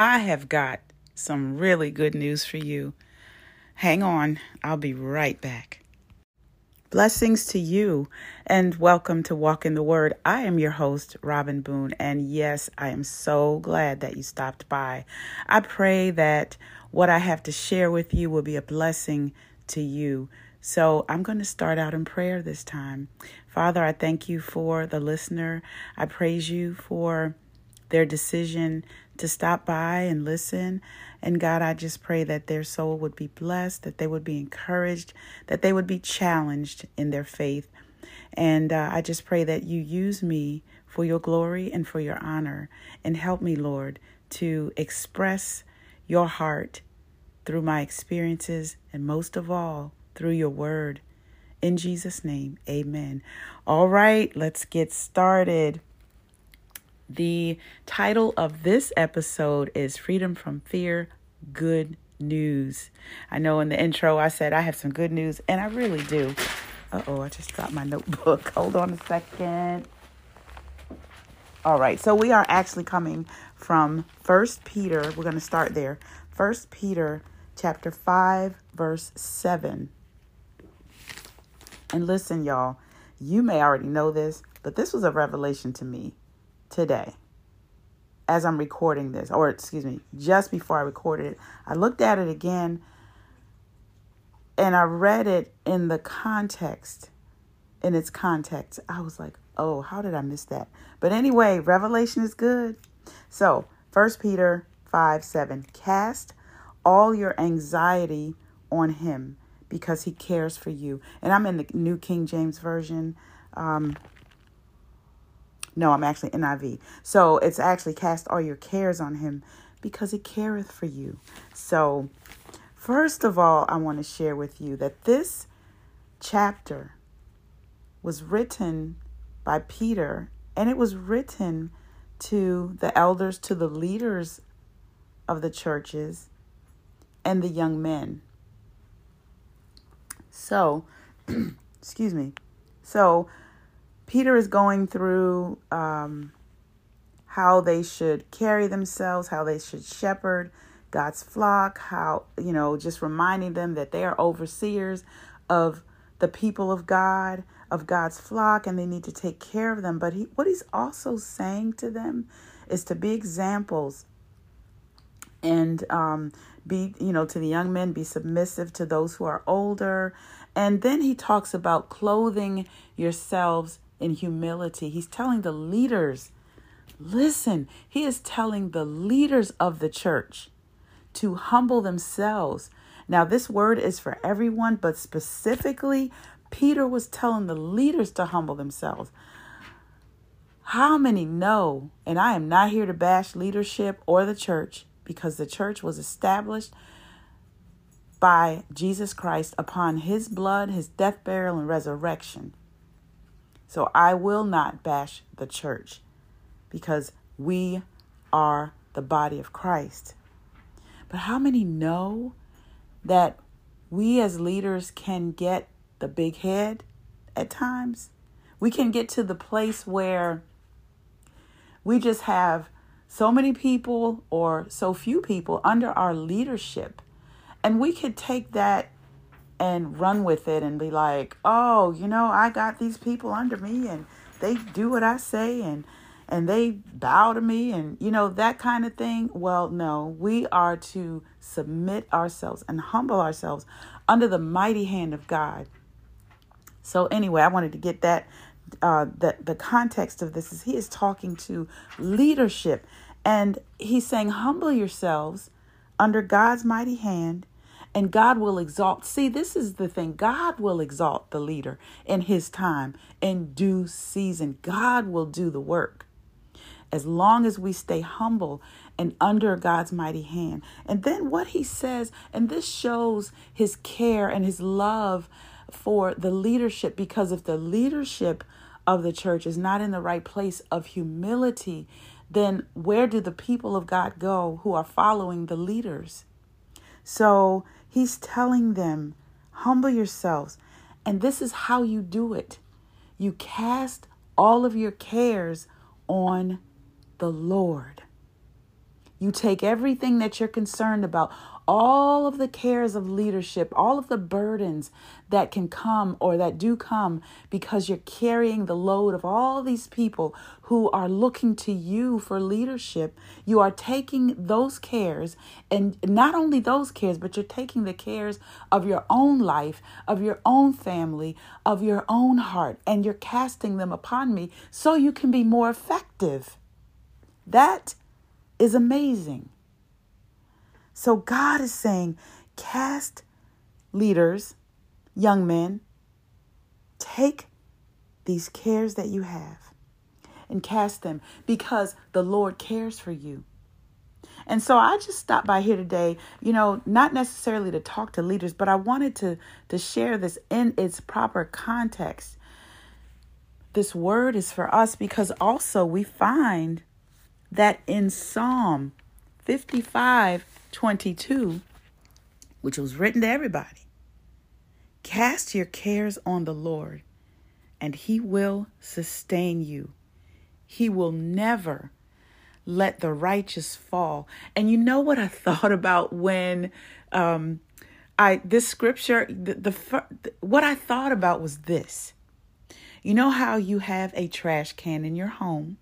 I have got some really good news for you. Hang on, I'll be right back. Blessings to you and welcome to Walk in the Word. I am your host, Robin Boone, and yes, I am so glad that you stopped by. I pray that what I have to share with you will be a blessing to you. So I'm going to start out in prayer this time. Father, I thank you for the listener. I praise you for their decision to stop by and listen. And God, I just pray that their soul would be blessed, that they would be encouraged, that they would be challenged in their faith. And uh, I just pray that you use me for your glory and for your honor. And help me, Lord, to express your heart through my experiences and most of all, through your word. In Jesus' name, amen. All right, let's get started. The title of this episode is Freedom from Fear Good News. I know in the intro I said I have some good news, and I really do. Uh oh, I just dropped my notebook. Hold on a second. All right, so we are actually coming from First Peter. We're going to start there. First Peter chapter 5 verse 7. And listen, y'all, you may already know this, but this was a revelation to me today as I'm recording this, or excuse me, just before I recorded it. I looked at it again and I read it in the context, in its context. I was like, oh, how did I miss that? But anyway, Revelation is good. So, First Peter 5 7, cast all your anxiety on him because he cares for you. And I'm in the New King James Version. Um, no, I'm actually NIV. So it's actually cast all your cares on him because he careth for you. So, first of all, I want to share with you that this chapter was written by Peter and it was written to the elders, to the leaders of the churches, and the young men. So, excuse me. So, Peter is going through um, how they should carry themselves, how they should shepherd God's flock, how, you know, just reminding them that they are overseers of the people of God, of God's flock, and they need to take care of them. But he, what he's also saying to them is to be examples and um, be, you know, to the young men, be submissive to those who are older. And then he talks about clothing yourselves in humility. He's telling the leaders, listen, he is telling the leaders of the church to humble themselves. Now, this word is for everyone, but specifically, Peter was telling the leaders to humble themselves. How many know, and I am not here to bash leadership or the church because the church was established by Jesus Christ upon his blood, his death, burial, and resurrection. So I will not bash the church because we are the body of Christ. But how many know that we as leaders can get the big head at times? We can get to the place where we just have so many people or so few people under our leadership. And we could take that and run with it and be like, oh, you know, I got these people under me and they do what I say and and they bow to me and you know that kind of thing. Well, no, we are to submit ourselves and humble ourselves under the mighty hand of God. So anyway, I wanted to get that uh, the the context of this is he is talking to leadership, and he's saying, humble yourselves under God's mighty hand and God will exalt. See, this is the thing God will exalt the leader in his time, in due season. God will do the work as long as we stay humble and under God's mighty hand. And then what he says, and this shows his care and his love for the leadership, because if the leadership of the church is not in the right place of humility, then where do the people of God go who are following the leaders? So He's telling them, humble yourselves. And this is how you do it you cast all of your cares on the Lord. You take everything that you're concerned about, all of the cares of leadership, all of the burdens that can come or that do come because you're carrying the load of all these people who are looking to you for leadership. You are taking those cares, and not only those cares, but you're taking the cares of your own life, of your own family, of your own heart, and you're casting them upon me so you can be more effective. That is amazing. So God is saying, cast leaders, young men, take these cares that you have and cast them because the Lord cares for you. And so I just stopped by here today, you know, not necessarily to talk to leaders, but I wanted to to share this in its proper context. This word is for us because also we find that in Psalm 55 22, which was written to everybody. Cast your cares on the Lord, and He will sustain you. He will never let the righteous fall. And you know what I thought about when um, I this scripture the, the what I thought about was this. You know how you have a trash can in your home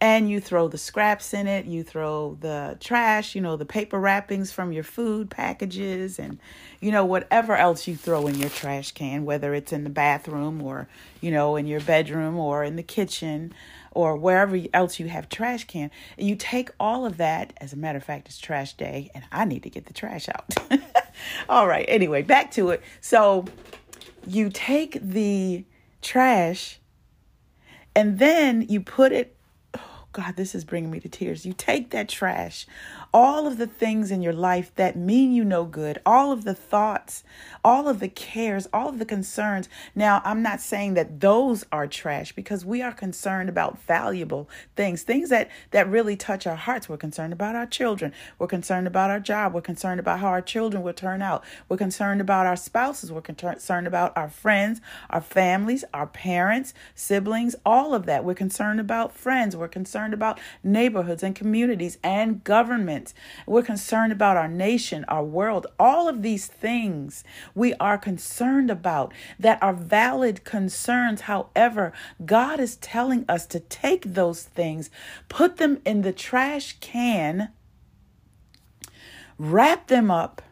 and you throw the scraps in it you throw the trash you know the paper wrappings from your food packages and you know whatever else you throw in your trash can whether it's in the bathroom or you know in your bedroom or in the kitchen or wherever else you have trash can. And you take all of that as a matter of fact it's trash day and i need to get the trash out. All right anyway back to it. So you take the trash and then you put it God, this is bringing me to tears. You take that trash, all of the things in your life that mean you no good, all of the thoughts, all of the cares, all of the concerns. Now, I'm not saying that those are trash because we are concerned about valuable things, things that that really touch our hearts. We're concerned about our children. We're concerned about our job. We're concerned about how our children will turn out. We're concerned about our spouses. We're concerned about our friends, our families, our parents, siblings, all of that. We're concerned about friends. We're concerned about neighborhoods and communities and governments. We're concerned about our nation, our world, all of these things we are concerned about that are valid concerns. However, God is telling us to take those things, put them in the trash can, wrap them up,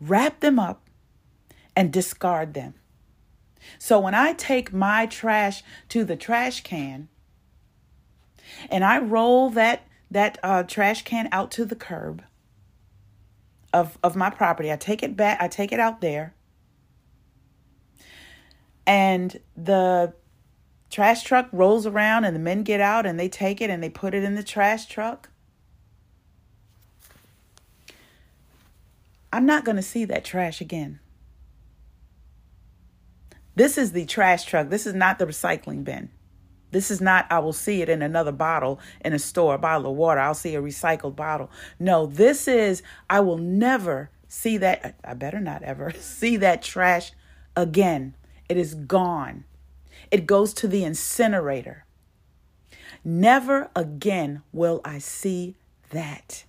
wrap them up, and discard them. So when I take my trash to the trash can and I roll that that uh, trash can out to the curb, of, of my property. I take it back, I take it out there. And the trash truck rolls around and the men get out and they take it and they put it in the trash truck. I'm not going to see that trash again. This is the trash truck. This is not the recycling bin. This is not, I will see it in another bottle in a store, a bottle of water. I'll see a recycled bottle. No, this is, I will never see that. I better not ever see that trash again. It is gone. It goes to the incinerator. Never again will I see that.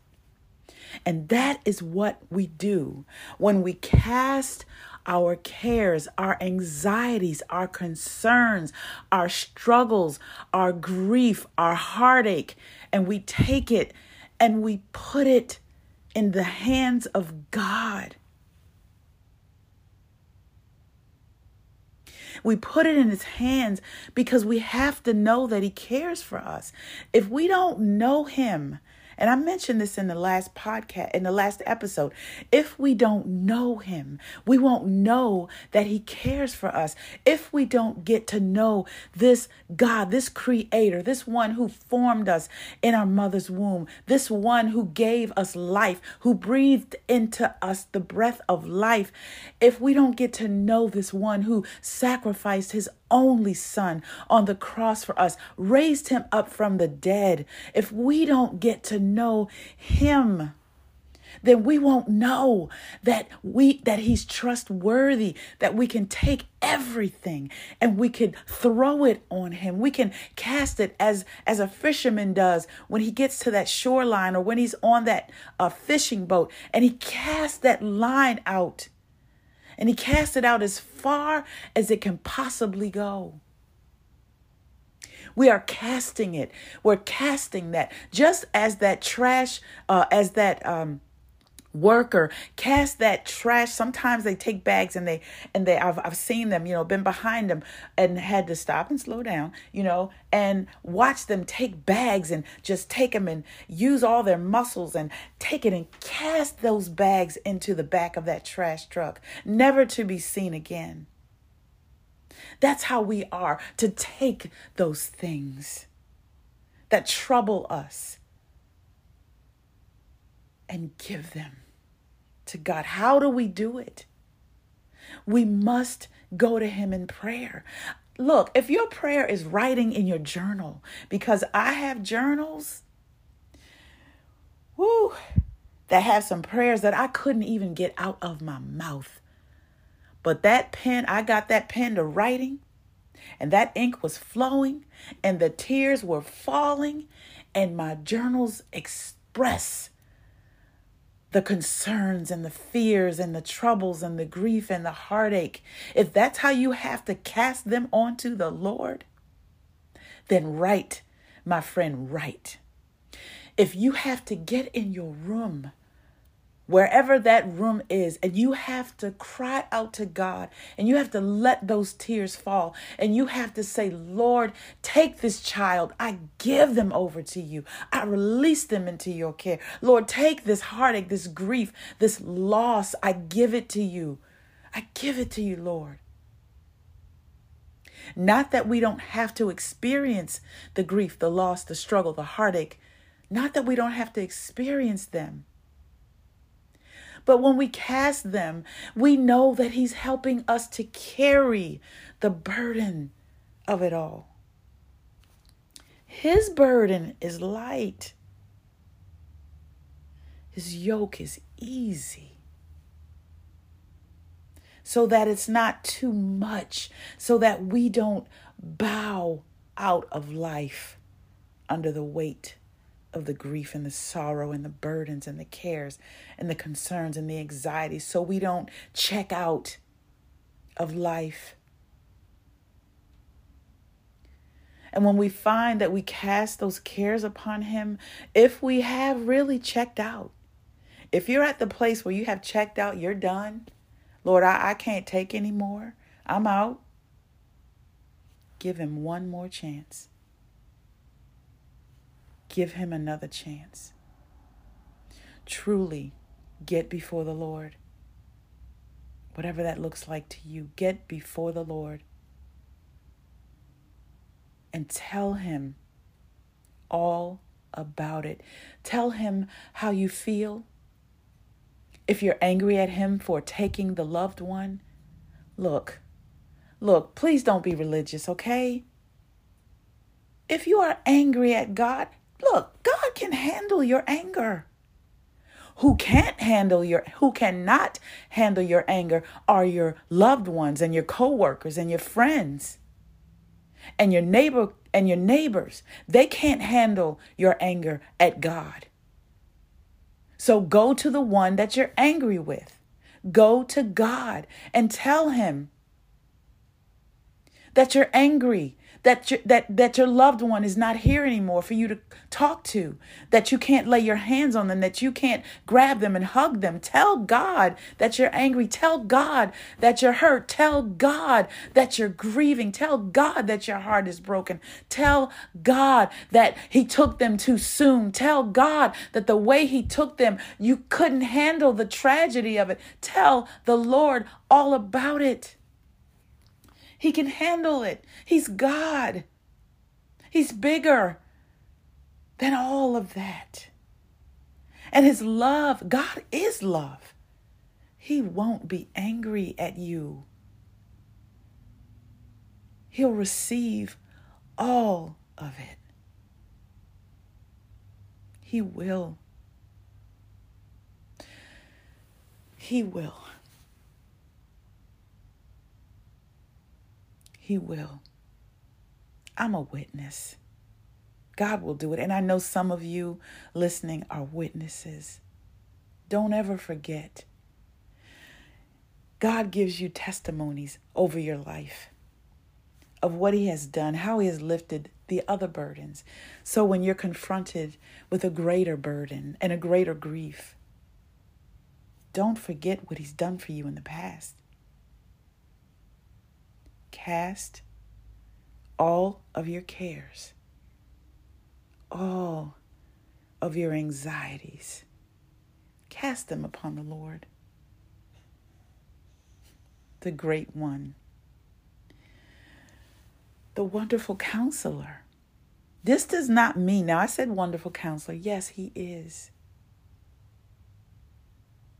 And that is what we do when we cast our cares, our anxieties, our concerns, our struggles, our grief, our heartache, and we take it and we put it in the hands of God. We put it in his hands because we have to know that he cares for us. If we don't know him, and I mentioned this in the last podcast, in the last episode. If we don't know him, we won't know that he cares for us. If we don't get to know this God, this creator, this one who formed us in our mother's womb, this one who gave us life, who breathed into us the breath of life, if we don't get to know this one who sacrificed his only son on the cross for us, raised him up from the dead, if we don't get to know him, then we won't know that we that he's trustworthy that we can take everything and we can throw it on him. We can cast it as as a fisherman does when he gets to that shoreline or when he's on that uh, fishing boat and he casts that line out and he cast it out as far as it can possibly go. We are casting it. We're casting that. Just as that trash uh, as that um worker cast that trash. Sometimes they take bags and they and they I've, I've seen them you know been behind them and had to stop and slow down you know and watch them take bags and just take them and use all their muscles and take it and cast those bags into the back of that trash truck never to be seen again. That's how we are to take those things that trouble us and give them to God. How do we do it? We must go to Him in prayer. Look, if your prayer is writing in your journal, because I have journals, whoo, that have some prayers that I couldn't even get out of my mouth. But that pen, I got that pen to writing, and that ink was flowing, and the tears were falling, and my journals express the concerns and the fears and the troubles and the grief and the heartache, if that's how you have to cast them onto the Lord, then write, my friend, write. If you have to get in your room wherever that room is, and you have to cry out to God and you have to let those tears fall and you have to say, Lord, take this child. I give them over to you. I release them into your care. Lord, take this heartache, this grief, this loss. I give it to you. I give it to you, Lord. Not that we don't have to experience the grief, the loss, the struggle, the heartache. Not that we don't have to experience them but when we cast them, we know that He's helping us to carry the burden of it all. His burden is light, His yoke is easy. So that it's not too much, so that we don't bow out of life under the weight of the grief and the sorrow and the burdens and the cares and the concerns and the anxieties. So we don't check out of life. And when we find that we cast those cares upon Him, if we have really checked out, if you're at the place where you have checked out, you're done, Lord, I, I can't take anymore, I'm out, give Him one more chance Give him another chance. Truly get before the Lord. Whatever that looks like to you, get before the Lord and tell him all about it. Tell him how you feel. If you're angry at him for taking the loved one, look, look, please don't be religious, okay? If you are angry at God, Look, God can handle your anger. Who can't handle your who cannot handle your anger are your loved ones and your coworkers and your friends and your neighbor and your neighbors. They can't handle your anger at God. So go to the one that you're angry with. Go to God and tell him that you're angry that your, that that your loved one is not here anymore for you to talk to, that you can't lay your hands on them, that you can't grab them and hug them. Tell God that you're angry. Tell God that you're hurt. Tell God that you're grieving. Tell God that your heart is broken. Tell God that he took them too soon. Tell God that the way he took them, you couldn't handle the tragedy of it. Tell the Lord all about it. He can handle it. He's God. He's bigger than all of that. And His love, God is love. He won't be angry at you. He'll receive all of it. He will. He will. He will. I'm a witness. God will do it. And I know some of you listening are witnesses. Don't ever forget. God gives you testimonies over your life of what He has done, how He has lifted the other burdens. So when you're confronted with a greater burden and a greater grief, don't forget what He's done for you in the past. Cast all of your cares, all of your anxieties, cast them upon the Lord, the great one, the wonderful counselor. This does not mean, now I said wonderful counselor. Yes, he is.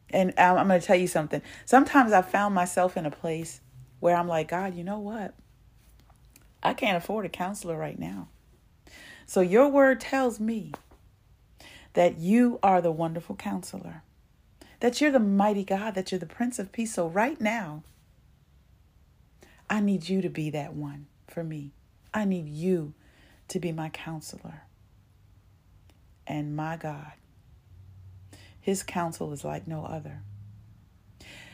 And I'm going to tell you something. Sometimes I found myself in a place where I'm like, God, you know what? I can't afford a counselor right now. So your word tells me that you are the wonderful counselor, that you're the mighty God, that you're the Prince of Peace. So right now, I need you to be that one for me. I need you to be my counselor. And my God, his counsel is like no other.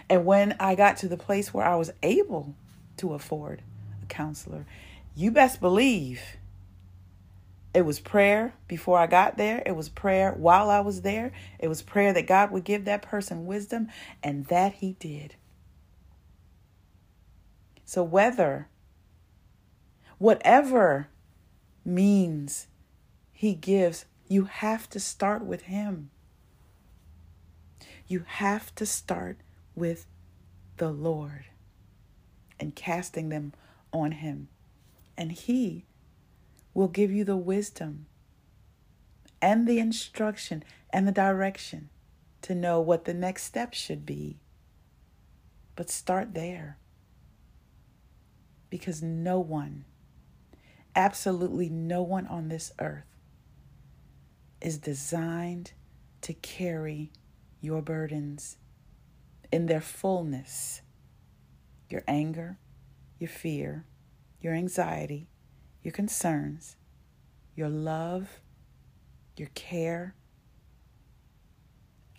And when I got to the place where I was able to afford a counselor, you best believe it was prayer before I got there. It was prayer while I was there. It was prayer that God would give that person wisdom, and that He did. So, whether, whatever means He gives, you have to start with Him. You have to start with the Lord and casting them on Him. And He will give you the wisdom and the instruction and the direction to know what the next step should be. But start there. Because no one, absolutely no one on this earth, is designed to carry your burdens in their fullness your anger, your fear, your anxiety, your concerns, your love, your care,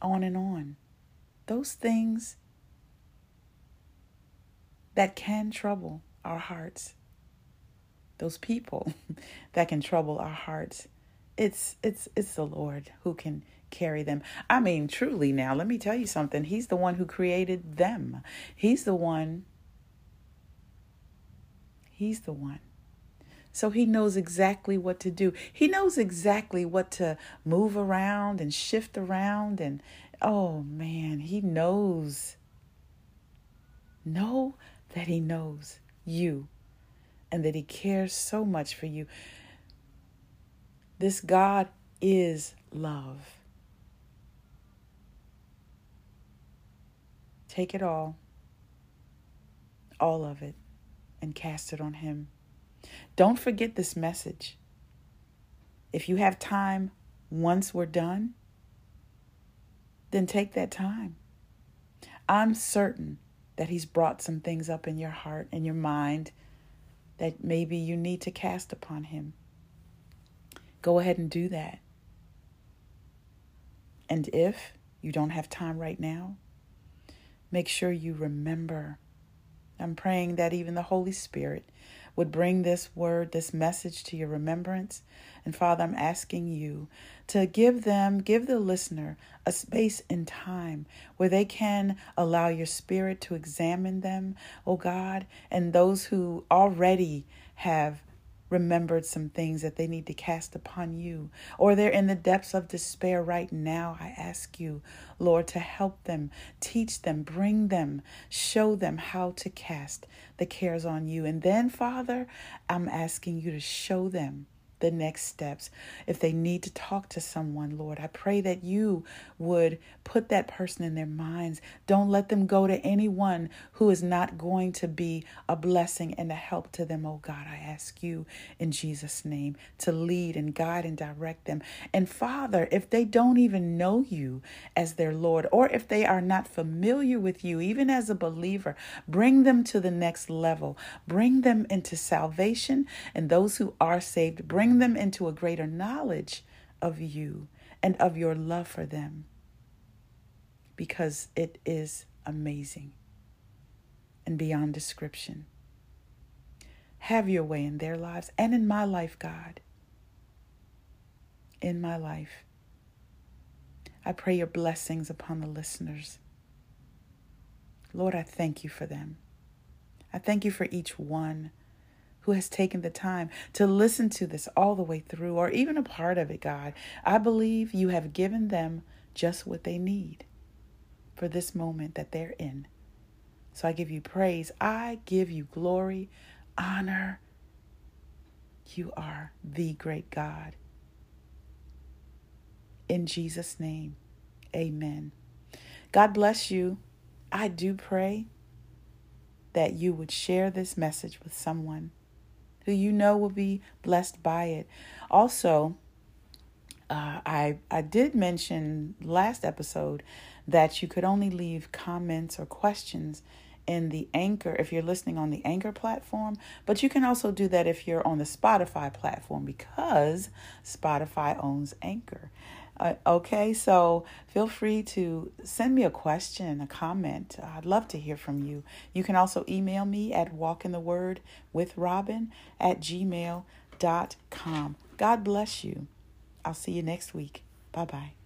on and on. Those things that can trouble our hearts. Those people that can trouble our hearts. It's it's it's the Lord who can carry them. I mean, truly, now, let me tell you something. He's the one who created them, He's the one. He's the one. So he knows exactly what to do. He knows exactly what to move around and shift around. And oh man, he knows. Know that he knows you and that he cares so much for you. This God is love. Take it all, all of it, and cast it on Him. Don't forget this message. If you have time once we're done, then take that time. I'm certain that He's brought some things up in your heart and your mind that maybe you need to cast upon Him. Go ahead and do that. And if you don't have time right now, make sure you remember. I'm praying that even the Holy Spirit would bring this word, this message to your remembrance. And Father, I'm asking you to give them, give the listener a space in time where they can allow your spirit to examine them, oh God, and those who already have remembered some things that they need to cast upon you, or they're in the depths of despair right now, I ask you, Lord, to help them, teach them, bring them, show them how to cast the cares on you. And then, Father, I'm asking you to show them the next steps. If they need to talk to someone, Lord, I pray that you would put that person in their minds. Don't let them go to anyone who is not going to be a blessing and a help to them, oh God. I ask you in Jesus' name to lead and guide and direct them. And Father, if they don't even know you as their Lord, or if they are not familiar with you, even as a believer, bring them to the next level. Bring them into salvation, and those who are saved, bring Bring them into a greater knowledge of you and of your love for them because it is amazing and beyond description. Have your way in their lives and in my life, God. In my life. I pray your blessings upon the listeners. Lord, I thank you for them. I thank you for each one who has taken the time to listen to this all the way through, or even a part of it, God. I believe you have given them just what they need for this moment that they're in. So I give you praise. I give you glory, honor. You are the great God. In Jesus' name, amen. God bless you. I do pray that you would share this message with someone you know will be blessed by it. Also, uh, I I did mention last episode that you could only leave comments or questions in the Anchor if you're listening on the Anchor platform, but you can also do that if you're on the Spotify platform because Spotify owns Anchor. Uh, okay, so feel free to send me a question, a comment. I'd love to hear from you. You can also email me at walkinthewordwithrobin at gmail.com. God bless you. I'll see you next week. Bye bye.